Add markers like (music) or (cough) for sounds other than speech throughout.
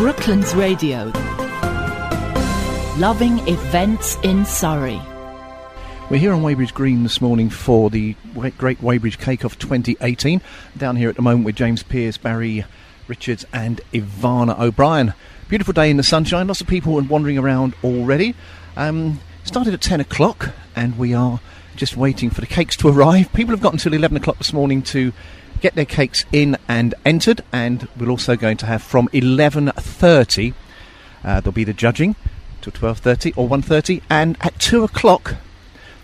Brooklands Radio. Loving events in Surrey. We're here on Weybridge Green this morning for the Great Weybridge Cake Off 2018. Down here at the moment with James Pearce, Barry Richards, and Ivana O'Brien. Beautiful day in the sunshine. Lots of people wandering around already. Um, started at 10 o'clock, and we are just waiting for the cakes to (laughs) arrive. People have got until 11 o'clock this morning to get their cakes in and entered, and we're also going to have from 11.30, uh, there'll be the judging till 12.30 or 1.30, and at 2 o'clock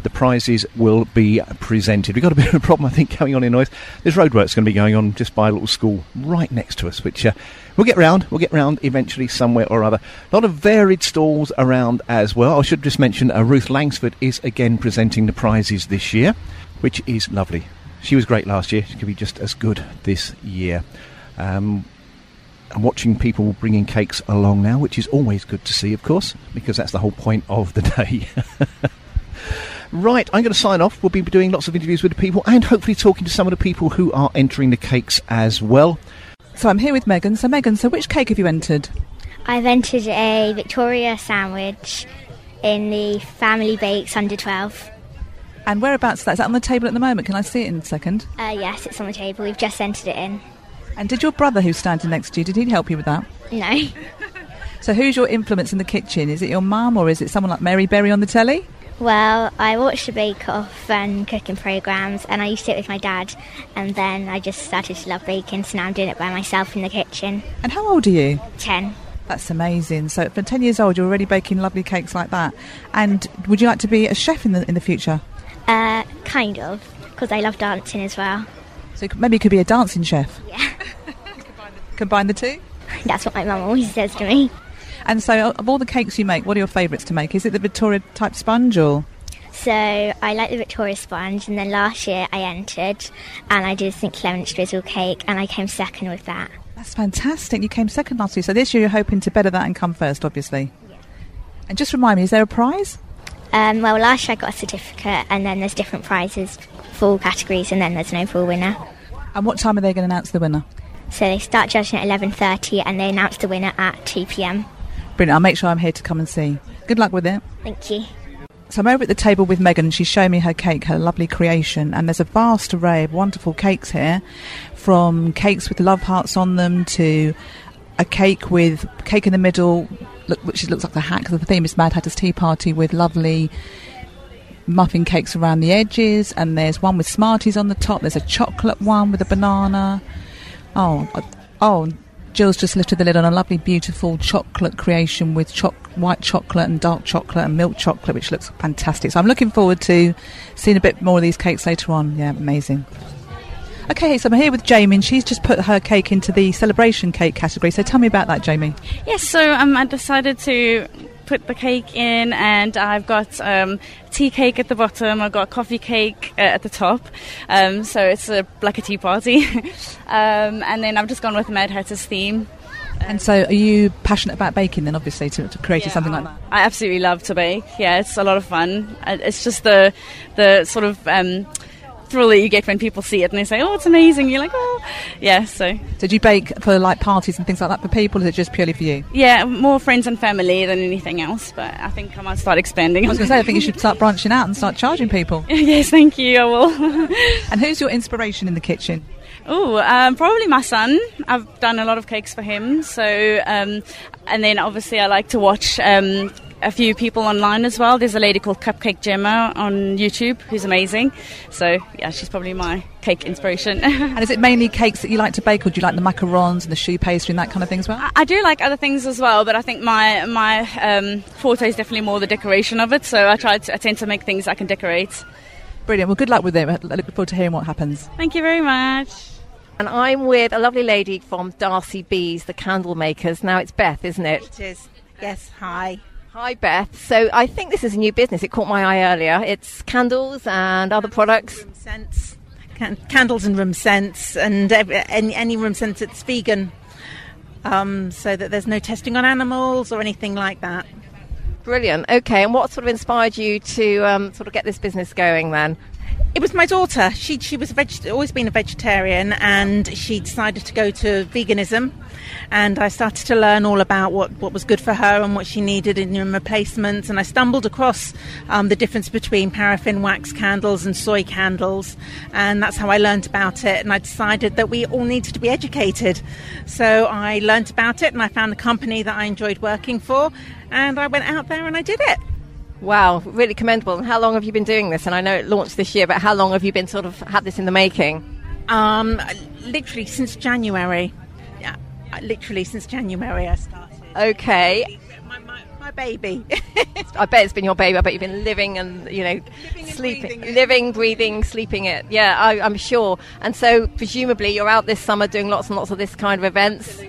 the prizes will be presented. We've got a bit of a problem, I think, going on in noise. There's roadworks going to be going on just by a little school right next to us, which uh, we'll get round. We'll get round eventually somewhere or other. A lot of varied stalls around as well. I should just mention uh, Ruth Langsford is again presenting the prizes this year, which is lovely. She was great last year. She could be just as good this year. Um, I'm watching people bringing cakes along now, which is always good to see, of course, because that's the whole point of the (laughs) day. Right, I'm going to sign off. We'll be doing lots of interviews with the people and hopefully talking to some of the people who are entering the cakes as well. So I'm here with Megan. So, Megan, so which cake have you entered? I've entered a Victoria sandwich in the Family Bakes under 12. And whereabouts is that? Is that on the table at the moment? Can I see it in a second? Uh, yes, it's on the table. We've just entered it in. And did your brother who's standing next to you, did he help you with that? No. (laughs) so who's your influence in the kitchen? Is it your mum or is it someone like Mary Berry on the telly? Well, I watched the Bake Off and cooking programs, and I used to do it with my dad. And then I just started to love baking, so now I'm doing it by myself in the kitchen. And how old are you? Ten. That's amazing. So, for ten years old, you're already baking lovely cakes like that. And would you like to be a chef in the in the future? Uh, kind of, because I love dancing as well. So maybe you could be a dancing chef. Yeah. (laughs) Combine the two. That's what my mum always says to me. And so, of all the cakes you make, what are your favourites to make? Is it the Victoria type sponge or? So I like the Victoria sponge, and then last year I entered, and I did St Clement's drizzle cake, and I came second with that. That's fantastic. You came second last year, so this year you're hoping to better that and come first, obviously. Yeah. And just remind me, is there a prize? Um, well, last year I got a certificate, and then there's different prizes for all categories, and then there's an overall winner. And what time are they going to announce the winner? So they start judging at 11:30, and they announce the winner at 2 p.m. Brilliant. I'll make sure I'm here to come and see. Good luck with it. Thank you. So I'm over at the table with Megan. And she's showing me her cake, her lovely creation, and there's a vast array of wonderful cakes here, from cakes with love hearts on them to a cake with cake in the middle, look, which looks like the hat because the theme is Mad Hatter's Tea Party with lovely muffin cakes around the edges, and there's one with Smarties on the top. There's a chocolate one with a banana. Oh, oh, Jill's just lifted the lid on a lovely, beautiful chocolate creation with cho- white chocolate and dark chocolate and milk chocolate, which looks fantastic. So I'm looking forward to seeing a bit more of these cakes later on. Yeah, amazing. Okay, so I'm here with Jamie, and she's just put her cake into the celebration cake category. So tell me about that, Jamie. Yes, so um, I decided to put the cake in, and I've got um, tea cake at the bottom. I've got coffee cake uh, at the top. Um, so it's a, like a tea party. (laughs) um, and then I've just gone with Mad Hatter's theme. And so, are you passionate about baking then, obviously, to, to create yeah, something like that? I absolutely love to bake. Yeah, it's a lot of fun. It's just the the sort of um, thrill that you get when people see it and they say, "Oh, it's amazing." You're like, "Oh, yeah." So, did you bake for like parties and things like that for people? Or is it just purely for you? Yeah, more friends and family than anything else. But I think I might start expanding. I was going to say, I think you should start branching out and start charging people. (laughs) yes, thank you. I will. (laughs) and who's your inspiration in the kitchen? Oh, um, probably my son. I've done a lot of cakes for him. So, um, and then obviously I like to watch um, a few people online as well. There's a lady called Cupcake Gemma on YouTube who's amazing. So yeah, she's probably my cake inspiration. (laughs) and is it mainly cakes that you like to bake, or do you like the macarons and the choux pastry and that kind of thing as well? I, I do like other things as well, but I think my my um, forte is definitely more the decoration of it. So I try to I tend to make things I can decorate. Brilliant. Well, good luck with it. I look forward to hearing what happens. Thank you very much. And I'm with a lovely lady from Darcy Bees, the candle makers. Now it's Beth, isn't it? It is. Yes. Hi. Hi, Beth. So I think this is a new business. It caught my eye earlier. It's candles and other products. Room scents, Can- candles and room scents, and any, any room scent that's vegan, um, so that there's no testing on animals or anything like that. Brilliant. Okay, and what sort of inspired you to um, sort of get this business going then? It was my daughter. She she was veg- always been a vegetarian, and she decided to go to veganism. And I started to learn all about what, what was good for her and what she needed in replacements. And I stumbled across um, the difference between paraffin wax candles and soy candles, and that's how I learned about it. And I decided that we all needed to be educated. So I learned about it, and I found a company that I enjoyed working for, and I went out there and I did it. Wow, really commendable. And how long have you been doing this? And I know it launched this year, but how long have you been sort of had this in the making? Um, literally since January. Yeah, literally since January I started. Okay. My, my, my baby. (laughs) I bet it's been your baby. I bet you've been living and, you know, and sleeping, breathing it. living, breathing, sleeping it. Yeah, I, I'm sure. And so, presumably, you're out this summer doing lots and lots of this kind of events.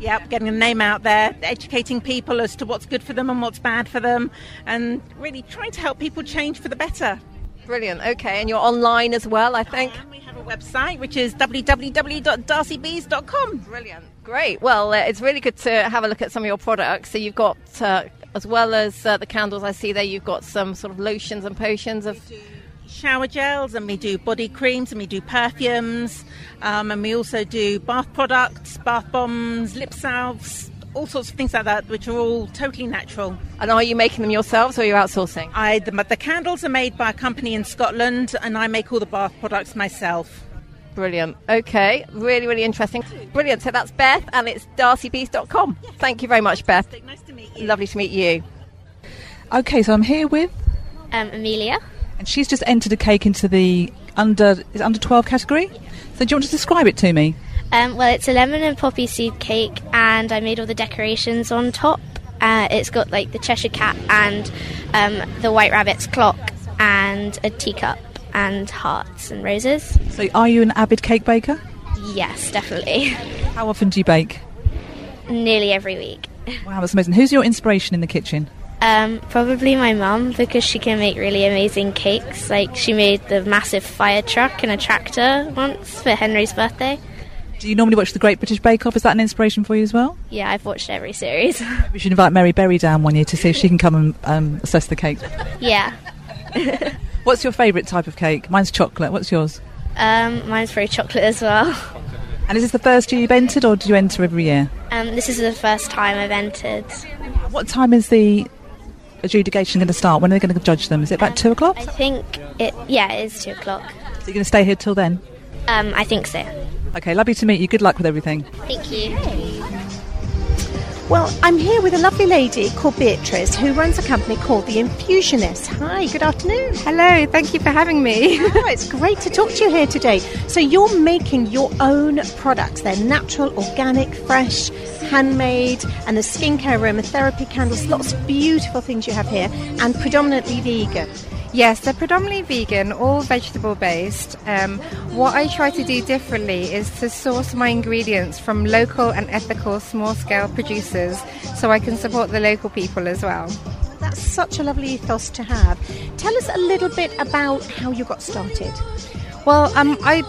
Yep, getting a name out there, educating people as to what's good for them and what's bad for them, and really trying to help people change for the better. Brilliant. Okay, and you're online as well, I think. And we have a website which is www.darcybees.com. Brilliant. Great. Well, uh, it's really good to have a look at some of your products. So you've got, uh, as well as uh, the candles I see there, you've got some sort of lotions and potions of. Shower gels, and we do body creams, and we do perfumes, um, and we also do bath products, bath bombs, lip salves, all sorts of things like that, which are all totally natural. And are you making them yourselves or are you outsourcing? I the, the candles are made by a company in Scotland, and I make all the bath products myself. Brilliant. Okay. Really, really interesting. Brilliant. So that's Beth, and it's darcybees.com. Thank you very much, Beth. Nice to meet you. Lovely to meet you. Okay, so I'm here with, Um, Amelia. And she's just entered a cake into the under is under 12 category. So do you want to describe it to me? Um, well, it's a lemon and poppy seed cake, and I made all the decorations on top. Uh, it's got like the Cheshire Cat and um, the White Rabbit's clock, and a teacup, and hearts and roses. So are you an avid cake baker? Yes, definitely. How often do you bake? Nearly every week. Wow, that's amazing. Who's your inspiration in the kitchen? Um, probably my mum because she can make really amazing cakes. Like she made the massive fire truck and a tractor once for Henry's birthday. Do you normally watch the Great British Bake Off? Is that an inspiration for you as well? Yeah, I've watched every series. (laughs) We should invite Mary Berry down one year to see if she can come and um, assess the cake. yeah. (laughs) What's your favourite type of cake? Mine's chocolate. What's yours? Um, mine's very chocolate as well. And is this the first year you've entered, or do you enter every year? Um, this is the first time I've entered. What time is the adjudication going to start? When are they going to judge them? Is it about two o'clock? I think it. Yeah, it is two o'clock. So you're going to stay here till then? Um, I think so. Okay, lovely to meet you. Good luck with everything. Thank you. Well, I'm here with a lovely lady called Beatrice who runs a company called The Infusionist. Hi, good afternoon. Hello, thank you for having me. (laughs) Oh, it's great to talk to you here today. So, you're making your own products. They're natural, organic, fresh, handmade, and the skincare, aromatherapy candles, lots of beautiful things you have here, and predominantly vegan. yes, they're predominantly vegan, all vegetable based. Um, what I try to do differently is to source my ingredients from local and ethical small scale producers so I can support the local people as well. That's such a lovely ethos to have. Tell us a little bit about how you got started. Well, um, I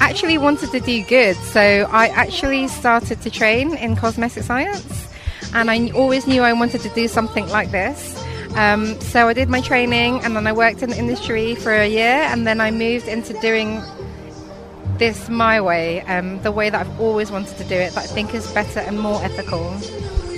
actually wanted to do good, so I actually started to train in cosmetic science, and I always knew I wanted to do something like this. Um, so I did my training, and then I worked in the industry for a year, and then I moved into doing this my way, um, the way that I've always wanted to do it, that I think is better and more ethical.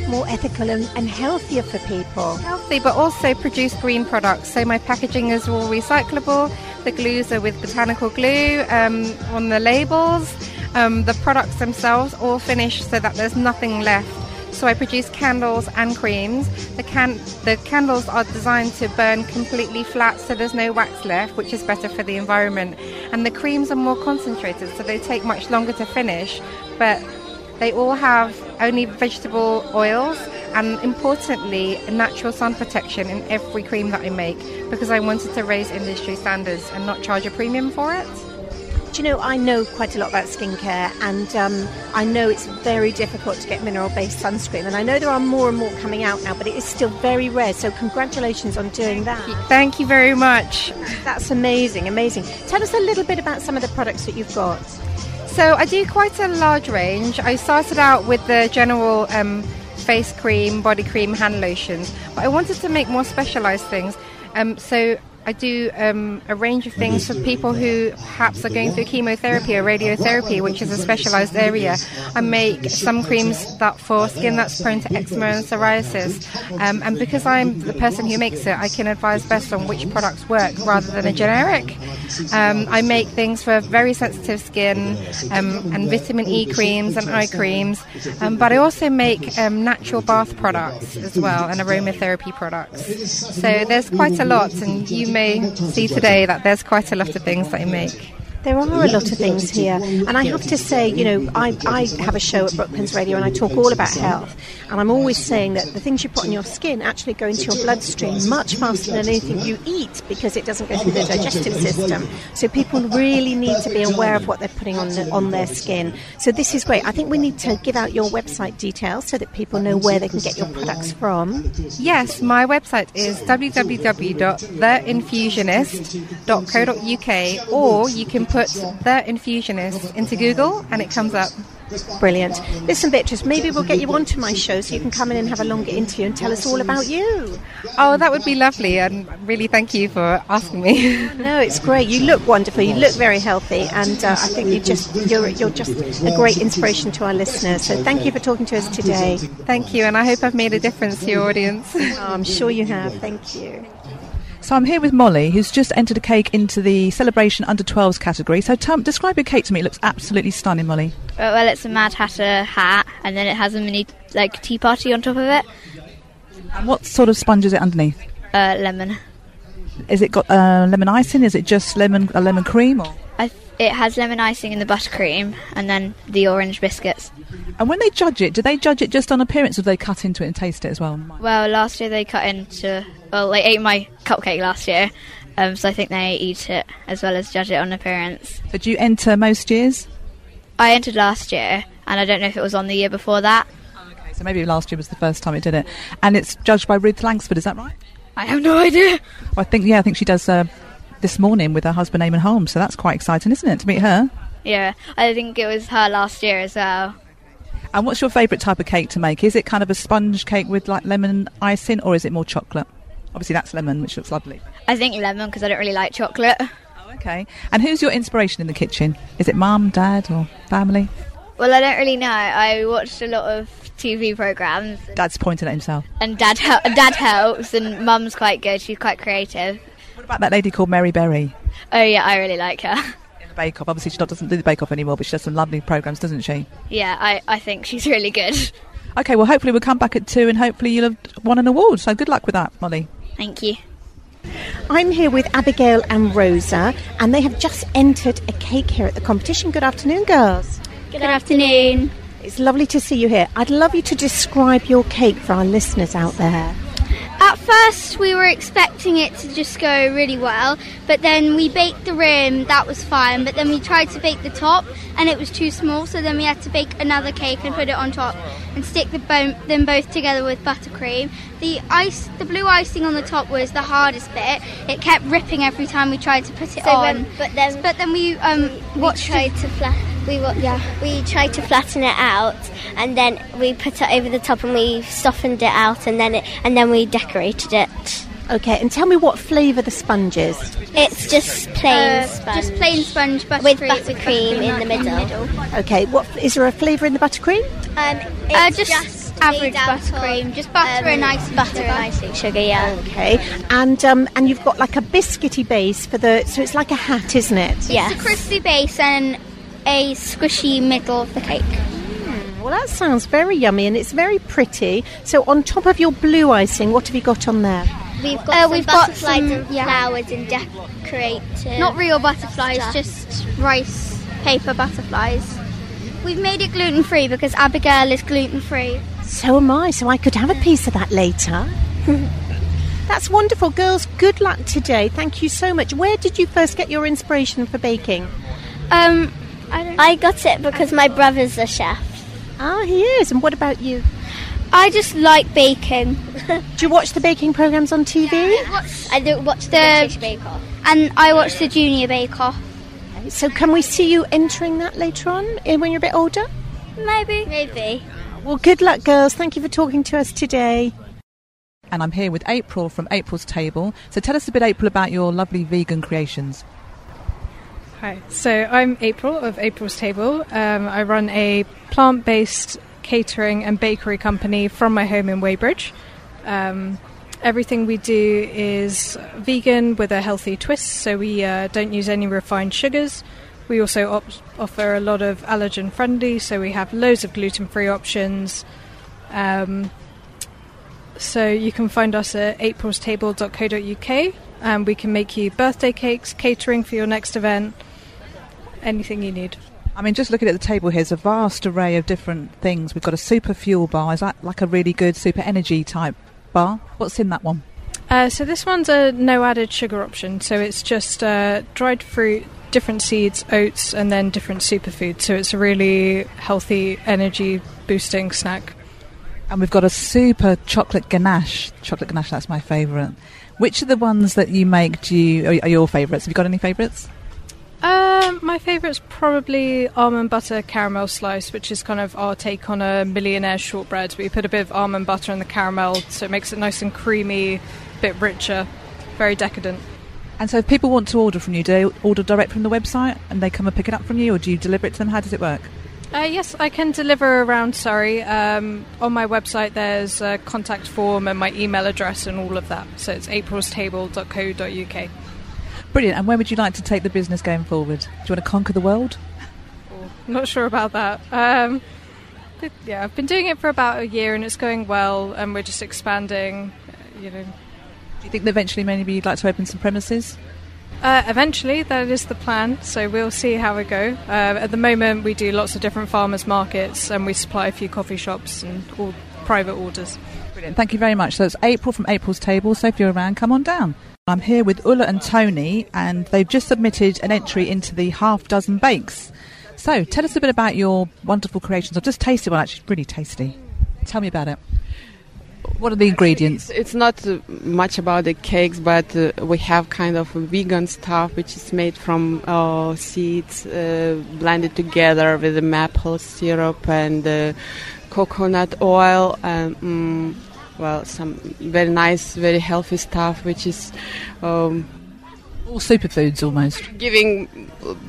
More ethical and, and healthier for people. healthy, but also produce green products. So my packaging is all recyclable. The glues are with botanical glue um, on the labels. Um, the products themselves all finished so that there's nothing left. So I produce candles and creams. The can the candles are designed to burn completely flat, so there's no wax left, which is better for the environment. And the creams are more concentrated, so they take much longer to finish, but they all have only vegetable oils and importantly natural sun protection in every cream that I make because I wanted to raise industry standards and not charge a premium for it. Do you know, I know quite a lot about skincare, and um, I know it's very difficult to get mineral based sunscreen. And I know there are more and more coming out now, but it is still very rare. So, congratulations on doing that. Thank you very much. That's amazing, amazing. Tell us a little bit about some of the products that you've got. So I do quite a large range. I started out with the general um, face cream, body cream, hand lotions, but I wanted to make more specialized things. Um, so I do um, a range of things for people who perhaps are going through chemotherapy or radiotherapy, which is a specialized area. I make some creams that for skin that's prone to eczema and psoriasis. Um, and because I'm the person who makes it, I can advise best on which products work rather than a generic. Um, I make things for very sensitive skin um, and vitamin E creams and eye creams. Um, but I also make um, natural bath products as well and aromatherapy products. So there's quite a lot, and you may see today that there's quite a lot of things that I make. There are a lot of things here, and I have to say, you know, I, I have a show at Brooklands Radio and I talk all about health, and I'm always saying that the things you put on your skin actually go into your bloodstream much faster than anything you eat because it doesn't go through the digestive system. So people really need to be aware of what they're putting on the, on their skin. So this is great. I think we need to give out your website details so that people know where they can get your products from. Yes, my website is www.theinfusionist.co.uk, or you can put The Infusionist into Google and it comes up. Brilliant. Listen, Beatrice, maybe we'll get you onto my show so you can come in and have a longer interview and tell us all about you. Oh, that would be lovely, and really thank you for asking me. (laughs) no, it's great. You look wonderful. You look very healthy, and uh, I think you just you're you're just a great inspiration to our listeners. So thank you for talking to us today. Thank you, and I hope I've made a difference to your audience. oh, I'm sure you have. Thank you. So I'm here with Molly, who's just entered a cake into the celebration under 12s category. So tell, describe your cake to me. It looks absolutely stunning, Molly. Uh, well, it's a Mad Hatter hat, and then it has a mini like tea party on top of it. And what sort of sponge is it underneath? Uh, lemon. Is it got uh, lemon icing? Is it just lemon a lemon cream? Or? I th- it has lemon icing in the buttercream, and then the orange biscuits. And when they judge it, do they judge it just on appearance, or do they cut into it and taste it as well? Well, last year they cut into. Well, they ate my cupcake last year, um, so I think they eat it as well as judge it on appearance. So do you enter most years? I entered last year, and I don't know if it was on the year before that. Okay, so maybe last year was the first time it did it, and it's judged by Ruth Langsford. Is that right? I have no idea. Well, I think yeah, I think she does uh, this morning with her husband Eamonn Holmes. So that's quite exciting, isn't it, to meet her? Yeah, I think it was her last year as well. And what's your favourite type of cake to make? Is it kind of a sponge cake with like lemon icing, or is it more chocolate? Obviously, that's lemon, which looks lovely. I think lemon because I don't really like chocolate. Oh, okay. And who's your inspiration in the kitchen? Is it mum, dad, or family? Well, I don't really know. I watched a lot of TV programs. Dad's pointing at himself. And dad, hel- dad helps, and mum's quite good. She's quite creative. What about that lady called Mary Berry? Oh yeah, I really like her. (laughs) In the Bake Off. Obviously, she not, doesn't do the Bake Off anymore, but she does some lovely programs, doesn't she? Yeah, I, I think she's really good. (laughs) Okay, well, hopefully we'll come back at two, and hopefully you'll have won an award. So good luck with that, Molly. Thank you. I'm here with Abigail and Rosa, and they have just entered a cake here at the competition. Good afternoon, girls. Good afternoon. It's lovely to see you here. I'd love you to describe your cake for our listeners out there. At first, we were expecting it to just go really well, but then we baked the rim, that was fine. But then we tried to bake the top, and it was too small, so then we had to bake another cake and put it on top and stick the bo- them both together with buttercream. The ice, the blue icing on the top was the hardest bit. It kept ripping every time we tried to put it So on. when- but then- but then we um we watched tried to flat. We wa- Yeah. We tried to flatten it out, and then we put it over the top, and we softened it out, and then it, and then we decorated it. Okay, and tell me what flavour the sponge is. It's just plain Uh, sponge. just plain sponge buttercream with buttercream in the middle. Okay, what is there a flavour in the buttercream? Um, Uh, it's just, average buttercream, of, just butter um, and icing butter sugar. and icing sugar. Yeah. Okay, and um, and you've got like a biscuity base for the, so it's like a hat, isn't it? Yeah. It's a crispy base and a squishy middle of the cake. Well, that sounds very yummy, and it's very pretty. So on top of your blue icing, what have you got on there? We've got Uh, some we've got some- and yeah. flowers and decorated. Not real butterflies, stuff. just rice paper butterflies. We've made it gluten free because Abigail is gluten free. So am I. So I could have a piece of that later. (laughs) That's wonderful, girls. Good luck today. Thank you so much. Where did you first get your inspiration for baking? Um, I don't. I got it because my brother's a chef. Ah, he is. And what about you? I just like baking. (laughs) Do you watch the baking programs on TV? I don't watch the, The- British Bake Off. And I watch the Junior Bake Off. So can we see you entering that later on eh, when you're a bit older? Maybe. Maybe. Well, good luck, girls. Thank you for talking to us today. and I'm here with April from April's Table. So tell us a bit, April, about your lovely vegan creations. Hi, so I'm April of April's Table. Um, I run a plant based catering and bakery company from my home in Weybridge. Um, everything we do is vegan with a healthy twist, so we uh, don't use any refined sugars. We also op- offer a lot of allergen friendly, so we have loads of gluten free options. Um, so you can find us at aprilstable.co.uk and we can make you birthday cakes, catering for your next event, anything you need. I mean, just looking at the table here, there's a vast array of different things. We've got a super fuel bar. Is that like a really good super energy type bar? What's in that one? Uh, so this one's a no added sugar option. So it's just uh, dried fruit, different seeds, oats, and then different superfoods. So it's a really healthy, energy boosting snack. And we've got a super chocolate ganache. Chocolate ganache, that's my favourite. Which of the ones that you make do you, are, are your favourites? Have you got any favourites? Um, my favourite's probably almond butter caramel slice, which is kind of our take on a millionaire shortbread. We put a bit of almond butter in the caramel, so it makes it nice and creamy, a bit richer, very decadent. And so, if people want to order from you, do they order direct from the website and they come and pick it up from you, or do you deliver it to them? How does it work? Uh, yes, I can deliver around Surrey. Um, on my website, there's a contact form and my email address and all of that. So it's aprilstable.co.uk. Brilliant. And where would you like to take the business going forward? Do you want to conquer the world? Not sure about that. Um, but yeah, I've been doing it for about a year and it's going well, and we're just expanding. uh, You know, Do you think that eventually maybe you'd like to open some premises? uh, eventually that is the plan. So we'll see how we go. Uh, at the moment, we do lots of different farmers markets, and we supply a few coffee shops and all private orders. Brilliant. Thank you very much. So it's April from April's Table. So if you're around, come on down. I'm here with Ulla and Tony, and they've just submitted an entry into the half dozen bakes. So tell us a bit about your wonderful creations. I've just tasted one, actually, really tasty. Tell me about it. What are the ingredients? It's, it's not uh, much about the cakes, but uh, we have kind of vegan stuff which is made from uh, seeds uh, blended together with the maple syrup and uh, coconut oil and mm, well, some very nice, very healthy stuff which is um, All superfoods almost. giving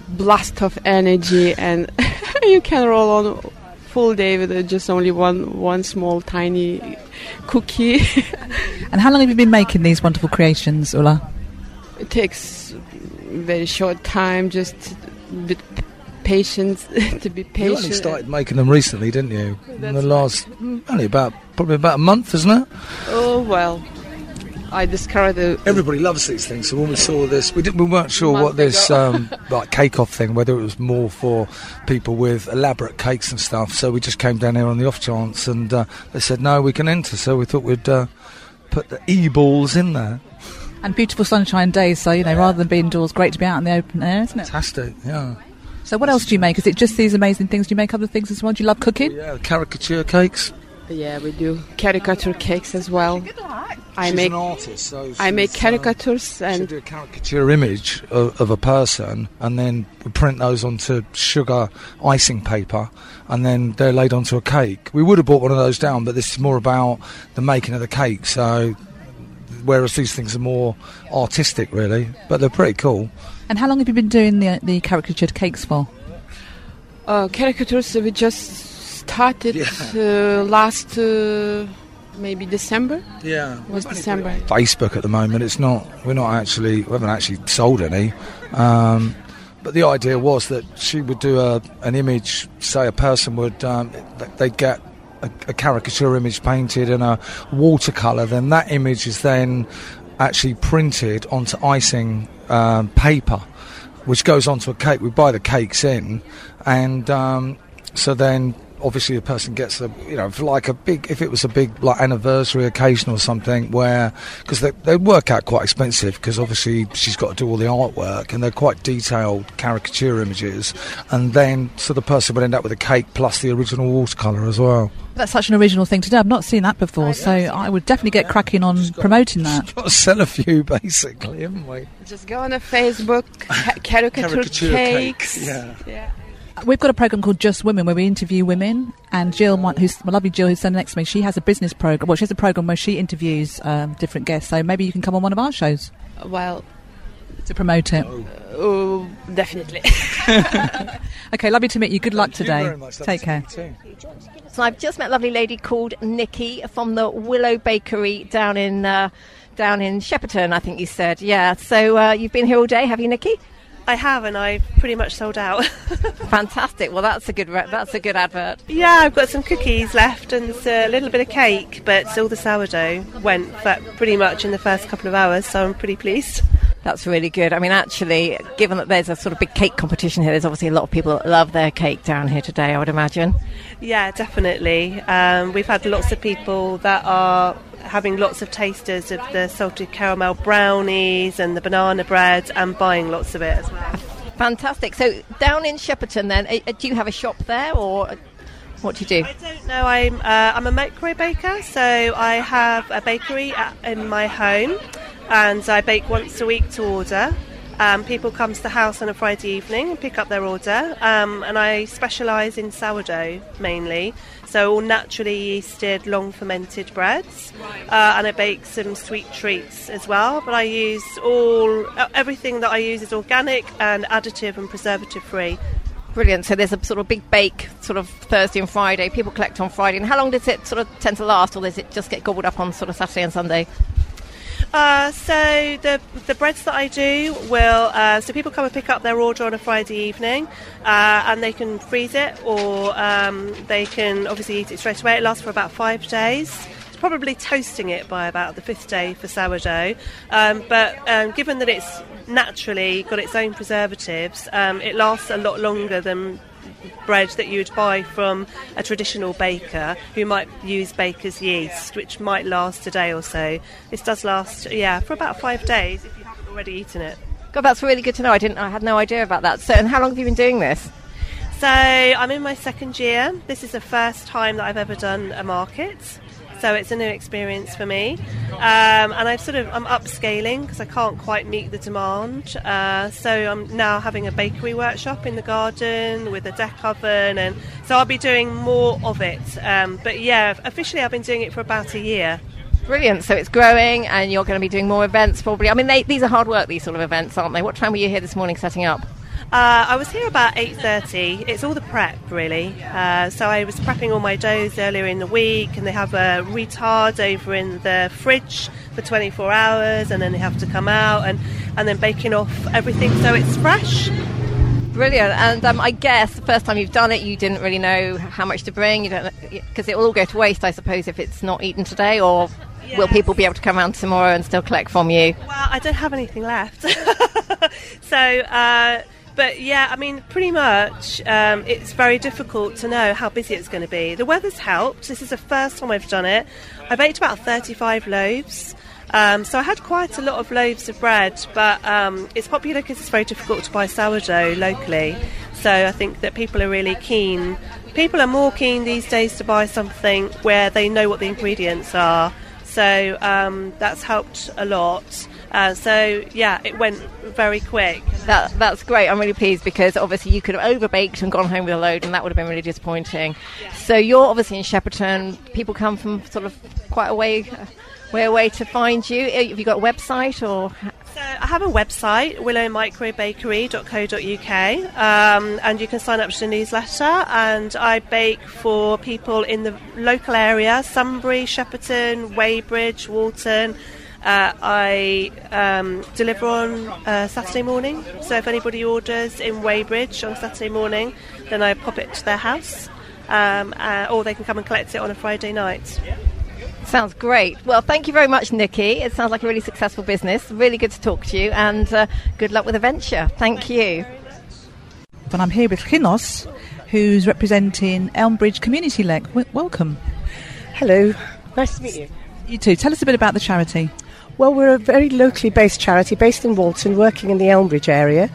blast of energy and (laughs) you can roll on full day with just only one one small tiny cookie. (laughs) And how long have you been making these wonderful creations, Ulla? It takes very short time, just patience (laughs) to be patient. You patient. only started making them recently, didn't you? In the That's last, only about probably about a month, isn't it? Oh well, I discovered the Everybody loves these things. So when we saw this, we didn't, we weren't sure what this um, (laughs) like cake off thing, whether it was more for people with elaborate cakes and stuff. So we just came down here on the off chance, and uh, they said no, we can enter. So we thought we'd uh, put the e balls in there. And beautiful sunshine days, so, you know, rather than being indoors, great to be out in the open air, isn't it? Fantastic, yeah. So what else do you make? Is it just these amazing things? Do you make other things as well? Do you love cooking? Yeah, caricature cakes. yeah we do caricature cakes as well. I She's make an artist, so I make she's, uh, caricatures She'll and do a caricature image of, of a person, and then we print those onto sugar icing paper, and then they're laid onto a cake. We would have bought one of those down, but this is more about the making of the cake. So, whereas these things are more artistic, really, but they're pretty cool. And how long have you been doing the, the caricatured cakes for? uh, caricatures. We just started uh, last uh, maybe December. Yeah, was December. Facebook at the moment. It's not. We're not actually. We haven't actually sold any. Um, but the idea was that she would do a, an image. Say a person would. Um, they'd get a, a caricature image painted in a watercolor. Then that image is then actually printed onto icing um, paper, which goes onto a cake. We buy the cakes in, and um, so then obviously the person gets a you know for like a big if it was a big like anniversary occasion or something where because they, they work out quite expensive because obviously she's got to do all the artwork and they're quite detailed caricature images and then so the person would end up with a cake plus the original watercolor as well That's such an original thing to do. I've not seen that before, so I would definitely get cracking on promoting that. (laughs) got to sell a few basically haven't we Just go on a Facebook, ca- caricature, Caricature cakes. cakes, yeah. yeah. We've got a program called Just Women where we interview women, and Jill, my, who's my lovely Jill, who's standing next to me, she has a business program. Well, she has a program where she interviews um, different guests. So maybe you can come on one of our shows. Well, to promote it. Oh, definitely. (laughs) okay, lovely to meet you. Good luck Thank you today. very much. Take care. So I've just met a lovely lady called Nikki from the Willow Bakery down in uh, down in Shepperton. I think you said, yeah. So uh, you've been here all day, have you, Nikki? I have, and I've pretty much sold out. (laughs) Fantastic. Well, that's a good re- that's a good advert. yeah, I've got some cookies left and a little bit of cake, but all the sourdough went for pretty much in the first couple of hours, so I'm pretty pleased. That's really good. I mean, actually, given that there's a sort of big cake competition here, there's obviously a lot of people that love their cake down here today. I would imagine. Yeah, definitely. Um, we've had lots of people that are having lots of tasters of the salted caramel brownies and the banana bread and buying lots of it as well. Fantastic. So down in Shepperton, then, uh, do you have a shop there, or what do you do? I don't know. I'm uh, I'm a micro baker, so I have a bakery at, in my home, and I bake once a week to order. Um, people come to the house on a Friday evening and pick up their order, um, and I specialise in sourdough mainly. So all naturally yeasted, long fermented breads, uh, and I bake some sweet treats as well. But I use all uh, everything that I use is organic and additive and preservative free. Brilliant. So there's a sort of big bake, sort of Thursday and Friday. People collect on Friday. And how long does it sort of tend to last, or does it just get gobbled up on sort of Saturday and Sunday? Uh, so the the breads that I do will uh, so people come and pick up their order on a Friday evening, uh, and they can freeze it or um, they can obviously eat it straight away. It lasts for about five days. It's probably toasting it by about the fifth day for sourdough, um, but um, given that it's naturally got its own preservatives, um, it lasts a lot longer than bread that you would buy from a traditional baker who might use baker's yeast, which might last a day or so. This does last, yeah, for about five days if you haven't already eaten it. God, that's really good to know. I didn't. I had no idea about that. So, and how long have you been doing this? So I'm in my second year. This is the first time that I've ever done a market. So it's a new experience for me, um, and I've sort of I'm upscaling because I can't quite meet the demand. Uh, so I'm now having a bakery workshop in the garden with a deck oven, and so I'll be doing more of it. Um, but yeah, officially I've been doing it for about a year. Brilliant. So it's growing, and you're going to be doing more events probably. I mean, they, these are hard work. These sort of events, aren't they? What time were you here this morning setting up? Uh, I was here about 8.30. It's all the prep, really. Uh, so I was prepping all my doughs earlier in the week, and they have a retard over in the fridge for 24 hours, and then they have to come out, and, and then baking off everything so it's fresh. Brilliant. And um, I guess the first time you've done it, you didn't really know how much to bring. You don't because it will all go to waste, I suppose, if it's not eaten today. Or will people be able to come around tomorrow and still collect from you? Well, I don't have anything left. (laughs) so, uh, but yeah, I mean, pretty much um, it's very difficult to know how busy it's going to be. The weather's helped. This is the first time I've done it. I baked about 35 loaves. Um, so I had quite a lot of loaves of bread, but um, it's popular because it's very difficult to buy sourdough locally. So I think that people are really keen. People are more keen these days to buy something where they know what the ingredients are. So um, that's helped a lot. Uh, so yeah, it went very quick. That, that's great. I'm really pleased because obviously you could have overbaked and gone home with a load, and that would have been really disappointing. So you're obviously in Shepperton. People come from sort of quite a way, way away to find you. Have you got a website or? So I have a website, willowmicrobakery.co.uk, um, and you can sign up to the newsletter. And I bake for people in the local area: Sunbury, Shepperton, Weybridge, Walton. Uh, I um, deliver on uh, Saturday morning, so if anybody orders in Weybridge on Saturday morning, then I pop it to their house, um, uh, or they can come and collect it on a Friday night. Sounds great. Well, thank you very much, Nikki. It sounds like a really successful business. Really good to talk to you, and uh, good luck with the venture. Thank you. And I'm here with Chinos, who's representing Elmbridge Community Link. W- welcome. Hello. Nice to meet you. You too. Tell us a bit about the charity. Well, we're a very locally based charity based in Walton, working in the Elmbridge area,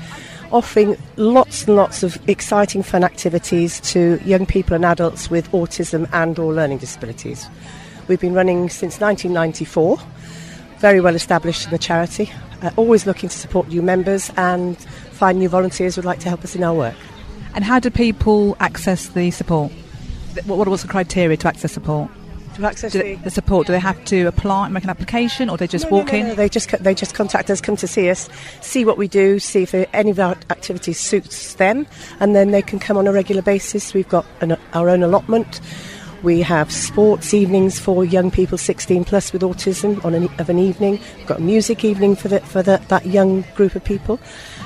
offering lots and lots of exciting fun activities to young people and adults with autism and or learning disabilities. We've been running since 1994, very well established in the charity, uh, always looking to support new members and find new volunteers who would like to help us in our work. And how do people access the support? What, what's the criteria to access support? To access they- the support, do they have to apply, make an application, or they just No, walk no, in? no, They just they just contact us, come to see us, see what we do, see if any of our activities suits them, and then they can come on a regular basis. We've got an, our own allotment. We have sports evenings for young people 16 plus with autism on an, of an evening. We've got a music evening for the, for the, that young group of people,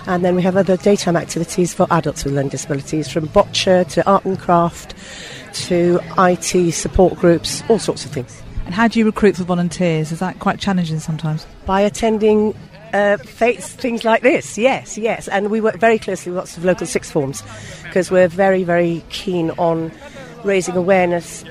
and then we have other daytime activities for adults with learning disabilities, from bocce to art and craft to IT support groups, all sorts of things. And how do you recruit for volunteers? Is that quite challenging sometimes? by attending uh, fêtes, things like this. Yes, yes. And we work very closely with lots of local sixth forms because we're very, very keen on raising awareness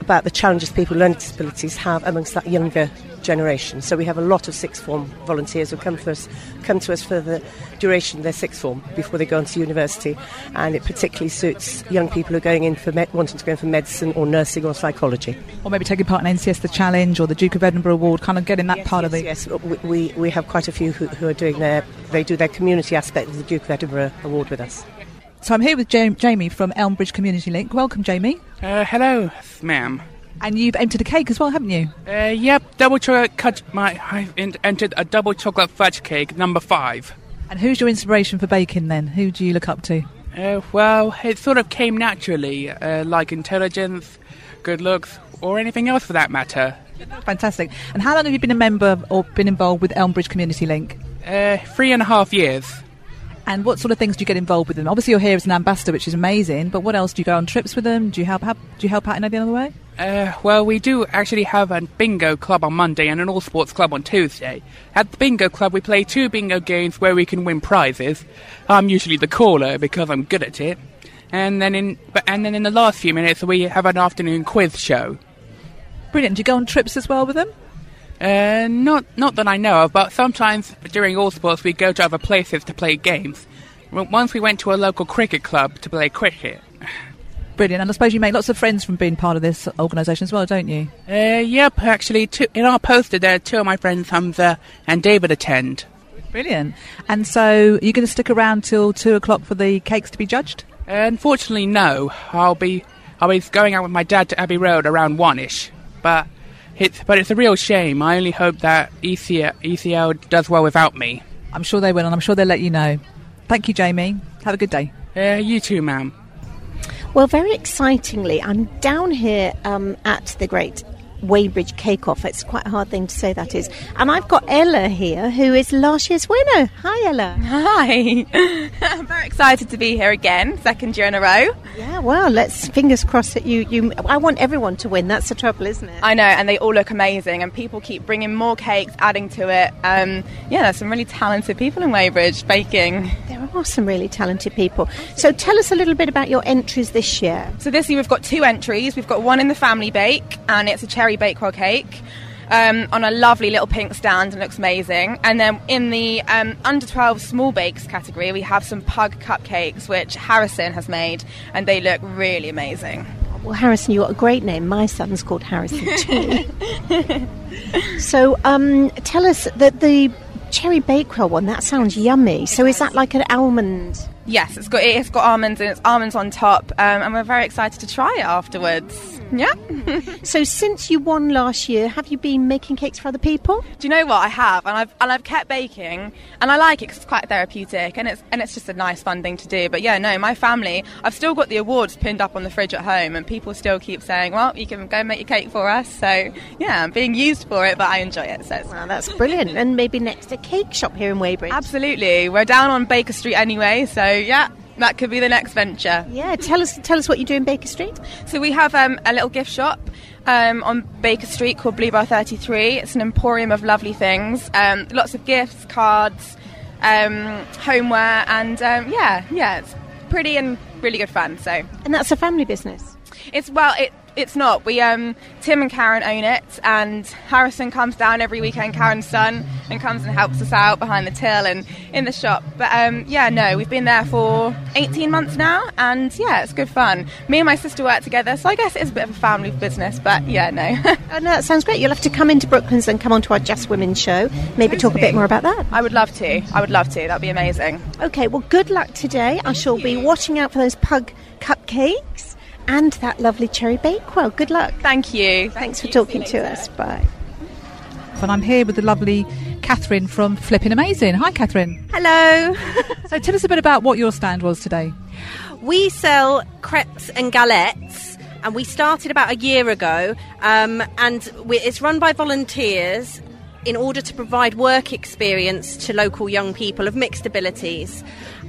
about the challenges people with learning disabilities have amongst that younger generation. So we have a lot of sixth form volunteers who come, for us, come to us for the duration of their sixth form before they go on to university. And it particularly suits young people who are going in for med- wanting to go in for medicine or nursing or psychology. Or maybe taking part in NCS The Challenge or the Duke of Edinburgh Award, kind of getting that part of it. Yes, we, we, we have quite a few who, who are doing their, they do their community aspect of the Duke of Edinburgh Award with us. So I'm here with Jamie from Elmbridge Community Link. Welcome, Jamie. Uh, hello, ma'am. And you've entered a cake as well, haven't you? Uh, yep, double chocolate cut. My I've en- entered a double chocolate fudge cake number five. And who's your inspiration for baking then? Who do you look up to? Uh, well, it sort of came naturally, uh, like intelligence, good looks, or anything else for that matter. Fantastic. And how long have you been a member or been involved with Elmbridge Community Link? Uh, three and a half years. And what sort of things do you get involved with them? Obviously, you're here as an ambassador, which is amazing. But what else? Do you go on trips with them? Do you help? help do you help out in any other way? Uh, well, we do actually have a bingo club on Monday and an all sports club on Tuesday. At the bingo club, we play two bingo games where we can win prizes. I'm usually the caller because I'm good at it. And then in but and then in the last few minutes, we have an afternoon quiz show. Brilliant. Do you go on trips as well with them? Uh, not not that I know of, but sometimes during all sports we go to other places to play games. Once we went to a local cricket club to play cricket. Brilliant. And I suppose you make lots of friends from being part of this organisation as well, don't you? Uh, yep, actually, two, in our poster there, two of my friends, Hamza and David, attend. Brilliant. And so, you're going to stick around till two o'clock for the cakes to be judged? Uh, unfortunately, no. I'll be I'll be going out with my dad to Abbey Road around one ish. But it's but it's a real shame. I only hope that ECL, ECL does well without me. I'm sure they will, and I'm sure they'll let you know. Thank you, Jamie. Have a good day. Uh, you too, ma'am. Well, very excitingly, I'm down here um, at the Great Weybridge Cake Off. It's quite a hard thing to say that is. And I've got Ella here, who is last year's winner. Hi, Ella. Hi. I'm (laughs) very excited to be here again, second year in a row. Yeah, well, let's fingers crossed that you, you. I want everyone to win. That's the trouble, isn't it? I know, and they all look amazing, and people keep bringing more cakes, adding to it. Um, yeah, there's some really talented people in Weybridge baking. There are some really talented people. So tell us a little bit about your entries this year. So this year we've got two entries. We've got one in the family bake, and it's a cherry bakewell cake. Um, on a lovely little pink stand and looks amazing. And then in the um, under 12 small bakes category, we have some pug cupcakes, which Harrison has made, and they look really amazing. Well, Harrison, you've got a great name. My son's called Harrison too. (laughs) so um, tell us that the cherry bakewell one. That sounds yummy. So is that like an almond? Yes, it's got it's got almonds and it's almonds on top, um, and we're very excited to try it afterwards. Yeah. (laughs) so since you won last year, have you been making cakes for other people? Do you know what I have? And I've and I've kept baking, and I like it 'cause it's quite therapeutic, and it's and it's just a nice fun thing to do. But yeah, no, my family, I've still got the awards pinned up on the fridge at home, and people still keep saying, "Well, you can go make your cake for us." So yeah, I'm being used for it, but I enjoy it. So it's well, that's brilliant. And maybe next a cake shop here in Weybridge. Absolutely, we're down on Baker Street anyway, so yeah. That could be the next venture. Yeah, tell us tell us what you do in Baker Street. So we have um, a little gift shop um, on Baker Street called Bluebell 33. It's an emporium of lovely things, um, lots of gifts, cards, um, homeware, and um, yeah, yeah, it's pretty and really good fun. So, and that's a family business. It's well, it It's not. We um, Tim and Karen own it, and Harrison comes down every weekend. Karen's son and comes and helps us out behind the till and in the shop. But um, yeah, no, we've been there for 18 months now, and yeah, it's good fun. Me and my sister work together, so I guess it is a bit of a family business. But yeah, no. (laughs) Oh, no, that sounds great. You'll have to come into Brooklands and come onto our Just Women show. Maybe talk a bit more about that. I would love to. I would love to. That'd be amazing. Okay, well, good luck today. I shall be watching out for those pug cupcakes and that lovely cherry bakewell. Good luck. Thank you. Thanks for talking to us. Bye. And I'm here with the lovely Catherine from Flipping Amazing. Hi, Catherine. Hello. (laughs) So tell us a bit about what your stand was today. we sell crepes and galettes, and we started about a year ago. Um, and we, it's run by volunteers in order to provide work experience to local young people of mixed abilities.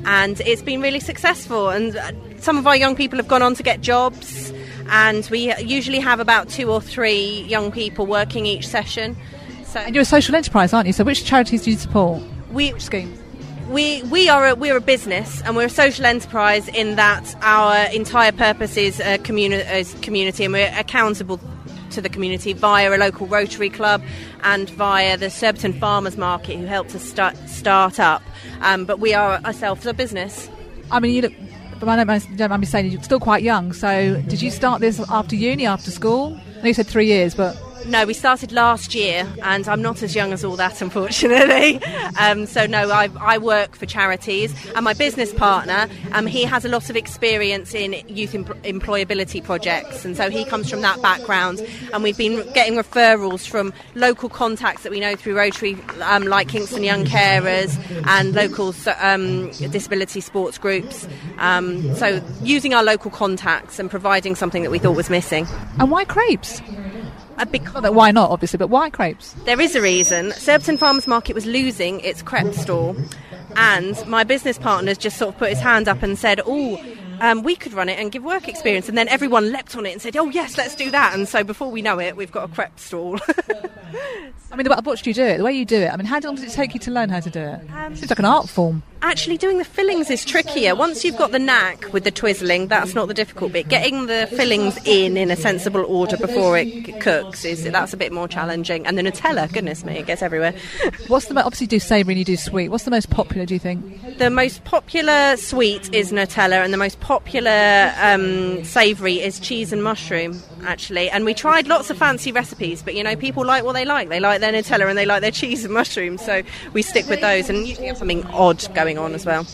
And it's been really successful. And uh, some of our young people have gone on to get jobs. And we usually have about two or three young people working each session. So And you're a social enterprise, aren't you? So which charities do you support? we schemes? we we are a, we're a business and we're a social enterprise in that our entire purpose is a communi- is community and we're accountable to the community via a local Rotary club and via the Surbiton Farmers Market who helped us start start up. Um, but we are ourselves a business. I mean, you look. But I don't mind, me saying you're still quite young. So did you start this after uni, after school? I know you said three years, but No, we started last year, and I'm not as young as all that, (laughs) unfortunately. Um, so no, I, I work for charities, and my business partner, um, he has a lot of experience in youth em- employability projects, and so he comes from that background. And we've been getting referrals from local contacts that we know through Rotary, um, like Kingston Young Carers and local um, disability sports groups. Um, so using our local contacts and providing something that we thought was missing. and why crepes? A big why not, obviously, but why crepes? There is a reason. Surbiton Farmers Market was losing its crepe stall, and my business partner's just sort of put his hand up and said, "Oh." Um, we could run it and give work experience, and then everyone leapt on it and said, "Oh yes, let's do that." And so before we know it, we've got a crepe stall. (laughs) I mean, I've watched you do it. The way you do it. I mean, how long does it take you to learn how to do it? Seems like an art form. Actually, doing the fillings is trickier. Once you've got the knack with the twizzling, that's not the difficult bit. Getting the fillings in in a sensible order before it cooks is that's a bit more challenging. And the Nutella, goodness me, it gets everywhere. (laughs) What's the obviously you do savoury and you do sweet? What's the most popular? Do you think? The most popular sweet is Nutella, and the most popular um, savoury is cheese and mushroom, actually. And we tried lots of fancy recipes, but you know, people like what they like. They like their Nutella and they like their (laughs) cheese and mushroom, so we stick with those and usually have something odd going on as well.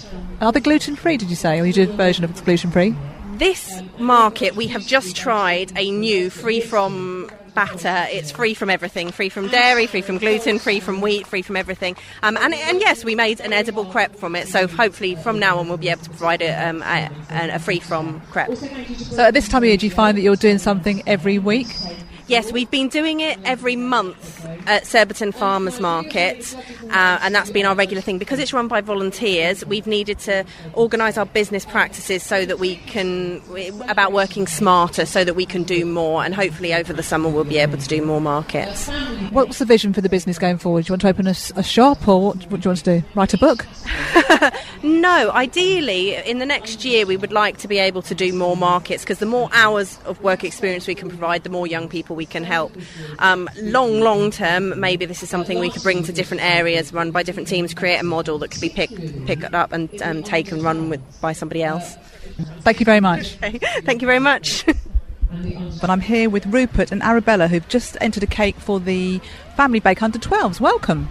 Are they gluten free? Did you say, or you did a version of gluten free? This market, we have just tried a new free from batter. It's free from everything free from dairy, free from gluten, free from wheat, free from everything. Um, and, and yes, we made an edible crepe from it, so hopefully from now on we'll be able to provide a, um, a, a free from crepe. So at this time of year, do you find that you're doing something every week? Yes, we've been doing it every month at Surbiton Farmers Market, uh, and that's been our regular thing. Because it's run by volunteers, we've needed to organise our business practices so that we can, about working smarter, so that we can do more, and hopefully over the summer we'll be able to do more markets. What's the vision for the business going forward? Do you want to open a shop, or what, what do you want to do? Write a book? (laughs) No, ideally, in the next year, we would like to be able to do more markets because the more hours of work experience we can provide, the more young people we can help. Um, long, long term, maybe this is something we could bring to different areas, run by different teams, create a model that could be picked picked up and um, taken and run with by somebody else. Thank you very much. (laughs) Thank you very much. (laughs) But I'm here with Rupert and Arabella, who've just entered a cake for the Family Bake Under 12s. Welcome.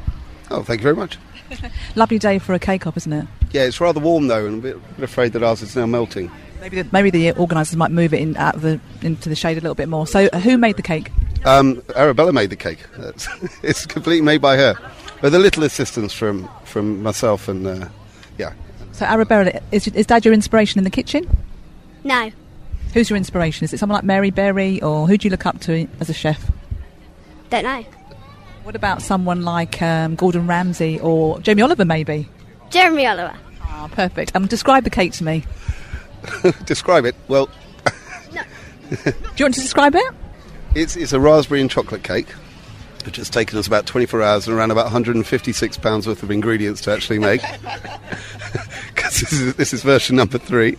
Oh, thank you very much. (laughs) Lovely day for a cake op, isn't it? Yeah, it's rather warm though, and I'm a bit, bit afraid that ours is now melting. Maybe the, maybe the organisers might move it in out of the into the shade a little bit more. So, uh, who made the cake? Um, Arabella made the cake. That's, (laughs) it's completely made by her, with a little assistance from from myself and uh, yeah. So, Arabella, is, is Dad your inspiration in the kitchen? No. Who's your inspiration? Is it someone like Mary Berry, or who do you look up to as a chef? Don't know. What about someone like um, Gordon Ramsay or Jamie Oliver, maybe? Jeremy Oliver. Ah, perfect. Um, describe the cake to me. (laughs) Describe it. Well, Do you want to describe it? it's it's a raspberry and chocolate cake, which has taken us about 24 hours and around about 156 pounds worth of ingredients to actually make. (laughs) Because this is, this is version number three.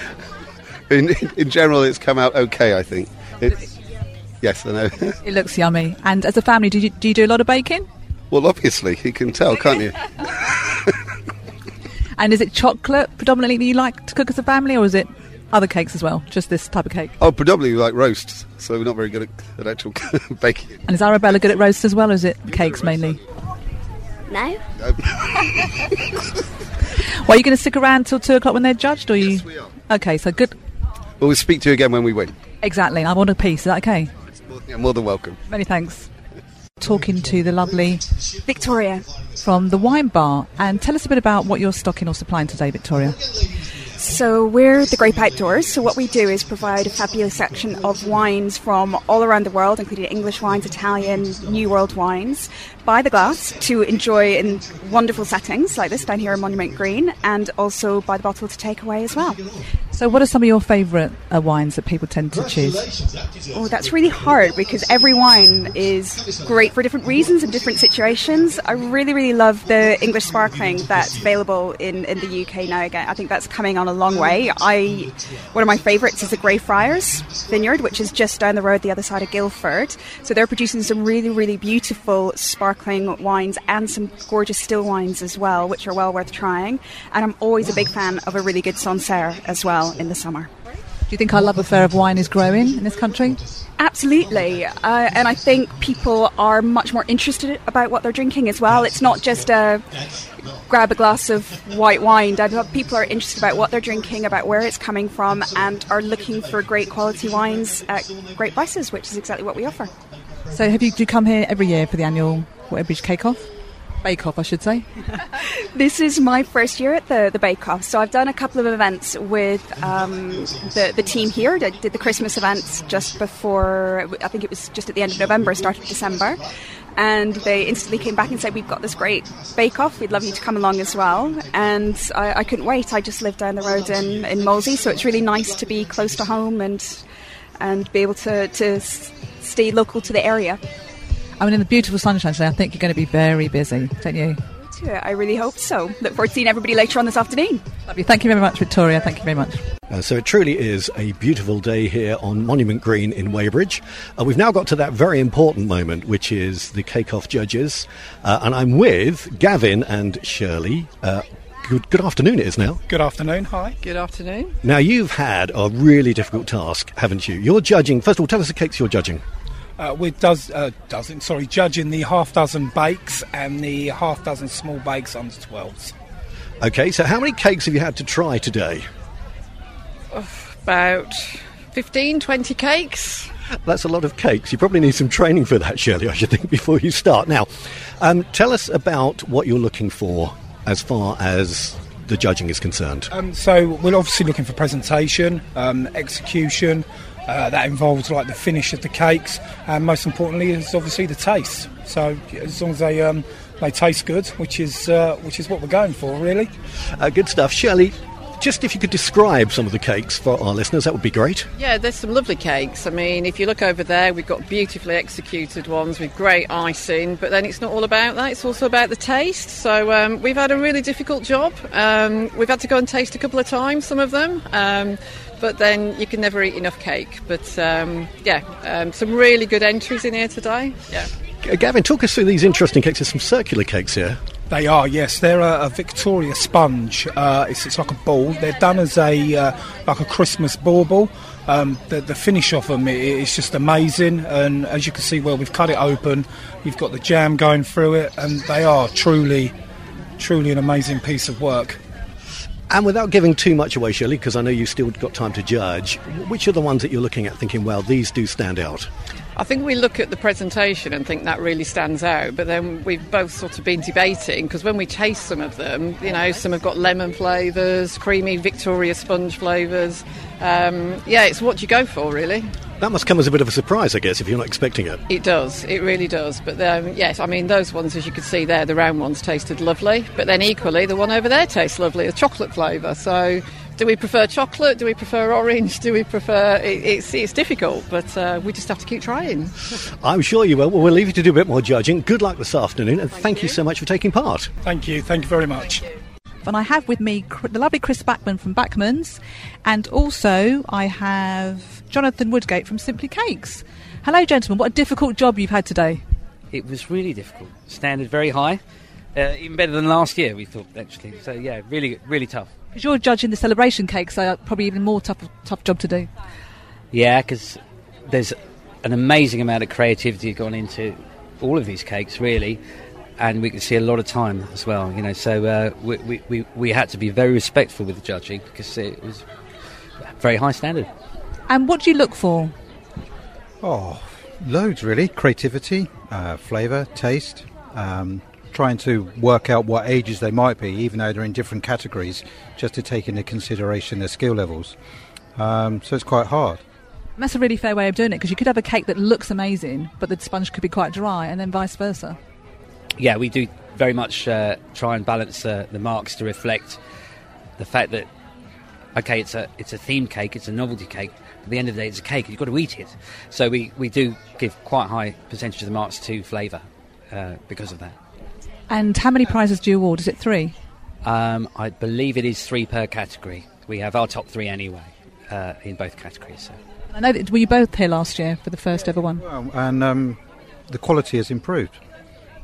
(laughs) in, in general, it's come out okay. I think. It's, yes, I know. It looks yummy. And as a family, do you do, you do a lot of baking? well, obviously, you can tell, can't you? And is it chocolate predominantly that you like to cook as a family, or is it other cakes as well? Just this type of cake? Oh, predominantly we like roasts, so we're not very good at, at actual (laughs) baking. And is Arabella good at roasts as well, or is it cakes mainly? No. (laughs) Well, are you going to stick around till two o'clock when they're judged, or you? we are. Okay, so good. Well, we'll speak to you again when we win. Exactly. I want a piece. Is that okay? Yeah, more than welcome. Many thanks. Talking to the lovely Victoria from the wine bar, and tell us a bit about what you're stocking or supplying today, Victoria. So we're the Grape Outdoors. So what we do is provide a fabulous section of wines from all around the world, including English wines, Italian, New World wines, by the glass to enjoy in wonderful settings like this down here in Monument Green, and also by the bottle to take away as well. So, what are some of your favourite uh, wines that people tend to choose? Oh, that's really hard because every wine is great for different reasons and different situations. I really, really love the English sparkling that's available in, in the UK now. Again, I think that's coming on a long way. I one of my favourites is the Greyfriars Vineyard, which is just down the road the other side of Guildford. So they're producing some really, really beautiful sparkling wines and some gorgeous still wines as well, which are well worth trying. And I'm always a big fan of a really good Sancerre as well in the summer. Do you think our love affair of wine is growing in this country? Absolutely, uh, and I think people are much more interested about what they're drinking as well. It's not just a grab a glass of white wine. People are interested about what they're drinking, about where it's coming from, and are looking for great quality wines at great prices, which is exactly what we offer. So, have you do you come here every year for the annual Weybridge Cake Off? Bake Off, I should say. (laughs) This is my first year at the, the Bake Off, so I've done a couple of events with um, the, the team here. Did the Christmas events just before, I think it was just at the end of November, started December. And they instantly came back and said, We've got this great bake off, we'd love you to come along as well. And I, I couldn't wait. I just live down the road in, in Molesey, so it's really nice to be close to home and, and be able to, to stay local to the area. I mean, in the beautiful sunshine today, I think you're going to be very busy, don't you? I really hope so. Look forward to seeing everybody later on this afternoon. Lovely. Thank you very much, Victoria. Thank you very much. Uh, so it truly is a beautiful day here on Monument Green in Weybridge. Uh, we've now got to that very important moment, which is the Cake Off judges. Uh, and I'm with Gavin and Shirley. Uh, good, good afternoon, it is now. Good afternoon. Hi. Good afternoon. Now, you've had a really difficult task, haven't you? You're judging, first of all, tell us the cakes you're judging. Uh, we're does uh, dozen sorry judging the half dozen bakes and the half dozen small bakes under 12s. Okay, so how many cakes have you had to try today? About 15, 20 cakes. That's a lot of cakes. You probably need some training for that, Shirley, I should think, (laughs) before you start. Now, um, tell us about what you're looking for as far as the judging is concerned. Um, so we're obviously looking for presentation, um, execution. Uh, that involves like the finish of the cakes, and most importantly is obviously the taste. So as long as they um, they taste good, which is uh, which is what we're going for, really. Uh, good stuff. Shirley, just if you could describe some of the cakes for our listeners, that would be great. Yeah, there's some lovely cakes. I mean, if you look over there, we've got beautifully executed ones with great icing, but then it's not all about that, it's also about the taste. So um, we've had a really difficult job. Um, we've had to go and taste a couple of times, some of them. But then you can never eat enough cake. But um, yeah, um, some really good entries in here today. Yeah. Gavin, talk us through these interesting cakes. There's some circular cakes here. They are, yes. They're a, a Victoria sponge. Uh, it's, it's like a ball. They're done as a uh, like a Christmas bauble. Um, the, the finish of them is just amazing, and as you can see, well, we've cut it open. You've got the jam going through it, and they are truly, truly an amazing piece of work. And without giving too much away, Shirley, because I know you've still got time to judge, which are the ones that you're looking at thinking, well, these do stand out? I think we look at the presentation and think that really stands out, but then we've both sort of been debating because when we taste some of them, you know, some have got lemon flavours, creamy Victoria sponge flavours. Um, yeah, it's what you go for, really. That must come as a bit of a surprise, I guess, if you're not expecting it. It does, it really does. But um, yes, I mean, those ones, as you can see there, the round ones tasted lovely, but then equally, the one over there tastes lovely, a chocolate flavour. So do we prefer chocolate? Do we prefer orange? Do we prefer. It, it's, it's difficult, but uh, we just have to keep trying. (laughs) I'm sure you will. Well, we'll leave you to do a bit more judging. Good luck this afternoon, and thank, you. so much for taking part. Thank you. Thank you very much. And I have with me the lovely Chris Backman from Backman's, and also I have Jonathan Woodgate from Simply Cakes. Hello, gentlemen. What a difficult job you've had today. It was really difficult. Standard very high. Uh, even better than last year, we thought, actually. So, yeah, really, really tough. Because you're judging the celebration cakes, so probably even more tough, tough job to do. Yeah, because there's an amazing amount of creativity gone into all of these cakes, really, and we can see a lot of time as well. You know, so uh, we, we, we, we had to be very respectful with the judging because it was very high standard. And what do you look for? Oh, loads really. Creativity, uh, flavour, taste. Um, trying to work out what ages they might be, even though they're in different categories, just to take into consideration their skill levels. Um, so it's quite hard. And that's a really fair way of doing it because you could have a cake that looks amazing, but the sponge could be quite dry, and then vice versa. Yeah, we do very much uh, try and balance uh, the marks to reflect the fact that okay, it's a it's a theme cake, it's a novelty cake. At the end of the day, it's a cake. You've got to eat it. So we, we do give quite high percentage of the marks to flavour uh, because of that. And how many prizes do you award? Is it three? Um, I believe it is three per category. We have our top three anyway uh, in both categories. So. I know that were you both here last year for the first ever one? Well, and um, the quality has improved.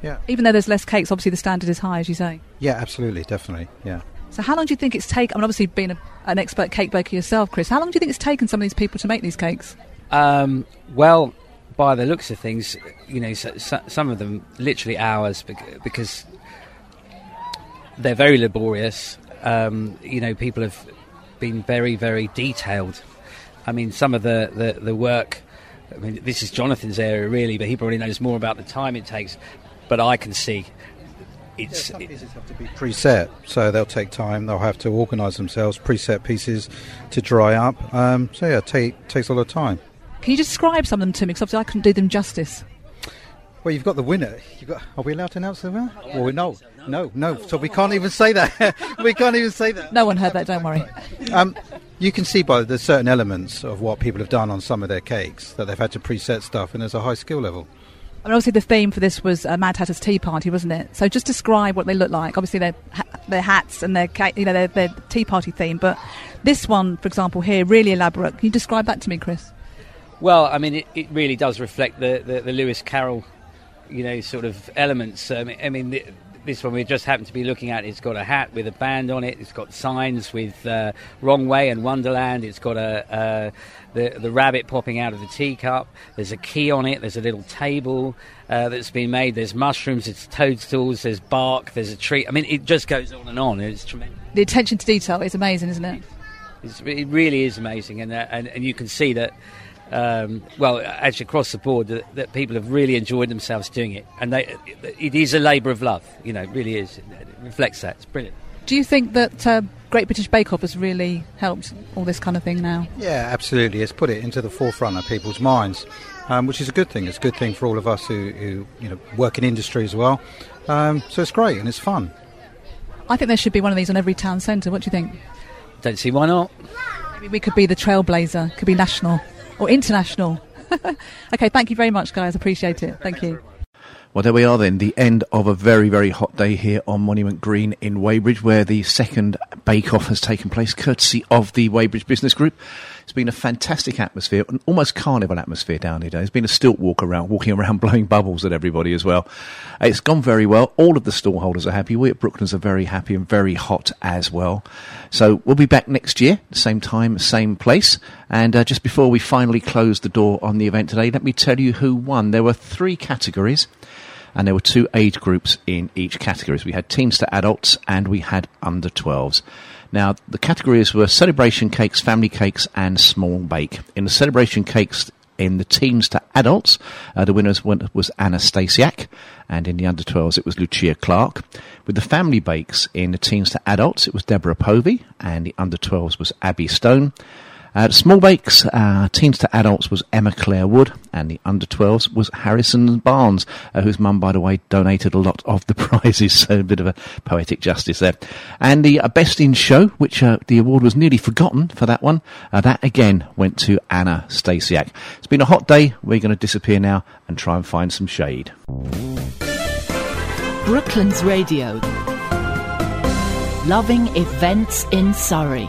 Yeah. Even though there's less cakes, obviously the standard is high, as you say. Yeah, absolutely, definitely. Yeah. So how long do you think it's taken? I mean, obviously being a, an expert cake baker yourself, Chris, how long do you think it's taken some of these people to make these cakes? Um, well, by the looks of things, you know, so, so, some of them literally hours because they're very laborious. Um, you know, people have been very, very detailed. I mean, some of the, the, the work, I mean, this is Jonathan's area really, but he probably knows more about the time it takes. But I can see it's. Yeah, pieces have to be preset, so they'll take time. They'll have to organise themselves, preset pieces to dry up. Um, so, yeah, it take, takes a lot of time. Can you describe some of them to me? Because obviously I couldn't do them justice. Well, you've got the winner. You've got, are we allowed to announce the winner? Well, we know. No, no. So we can't even say that. (laughs) we can't even say that. No one heard that. Don't worry. Um, you can see by the certain elements of what people have done on some of their cakes that they've had to preset stuff, and there's a high skill level. I mean, obviously the theme for this was uh, Mad Hatter's Tea Party, wasn't it? So just describe what they look like. Obviously their ha- their hats and their ca- you know their, their tea party theme, but this one, for example, here really elaborate. Can you describe that to me, Chris? Well, I mean, it, it really does reflect the, the, the Lewis Carroll you know, sort of elements. Um, I mean, the, this one we just happen to be looking at, it's got a hat with a band on it. It's got signs with uh, Wrong Way and Wonderland. It's got a uh, the the rabbit popping out of the teacup. There's a key on it. There's a little table uh, that's been made. There's mushrooms. There's toadstools. There's bark. There's a tree. I mean, it just goes on and on. It's tremendous. The attention to detail is amazing, isn't it? It's, it really is amazing, and, uh, and and you can see that um, well, actually across the board, that, that, people have really enjoyed themselves doing it, and they, it is a labour of love. You know, it really is. It reflects that. It's brilliant. Do you think that uh, Great British Bake Off has really helped all this kind of thing now? Yeah, absolutely. It's put it into the forefront of people's minds, um, which is a good thing. It's a good thing for all of us who, who you know work in industry as well. Um, so it's great and it's fun. I think there should be one of these on every town centre. What do you think? Don't see why not. Maybe we could be the trailblazer. Could be national or international. (laughs) okay, thank you very much, guys. Appreciate it. Thank you. Well, there we are then, the end of a very, very hot day here on Monument Green in Weybridge, where the second bake off has taken place, courtesy of the Weybridge Business Group. It's been a fantastic atmosphere, an almost carnival atmosphere down here. There's been a stilt walk around, walking around (laughs) blowing bubbles at everybody as well. It's gone very well. All of the stallholders are happy. We at Brooklands are very happy and very hot as well. So we'll be back next year, same time, same place. And uh, just before we finally close the door on the event today, let me tell you who won. There were three categories and there were two age groups in each category. We had teens to adults and we had under 12s. Now, the categories were celebration cakes, family cakes, and small bake. In the celebration cakes, in the teens to adults, uh, the winners was Anna Stasiak, and in the under 12s, it was Lucia Clark. With the family bakes in the teens to adults, it was Deborah Povey, and the under 12s was Abby Stone. Uh, small bakes, uh, teens to adults was Emma Claire Wood, and the under 12s was Harrison Barnes, uh, whose mum, by the way, donated a lot of the (laughs) prizes, so a bit of a poetic justice there. And the uh, best in show, which uh, the award was nearly forgotten for that one, uh, that again went to Anna Stasiak. It's been a hot day. We're going to disappear now and try and find some shade. Brooklands Radio loving events in Surrey.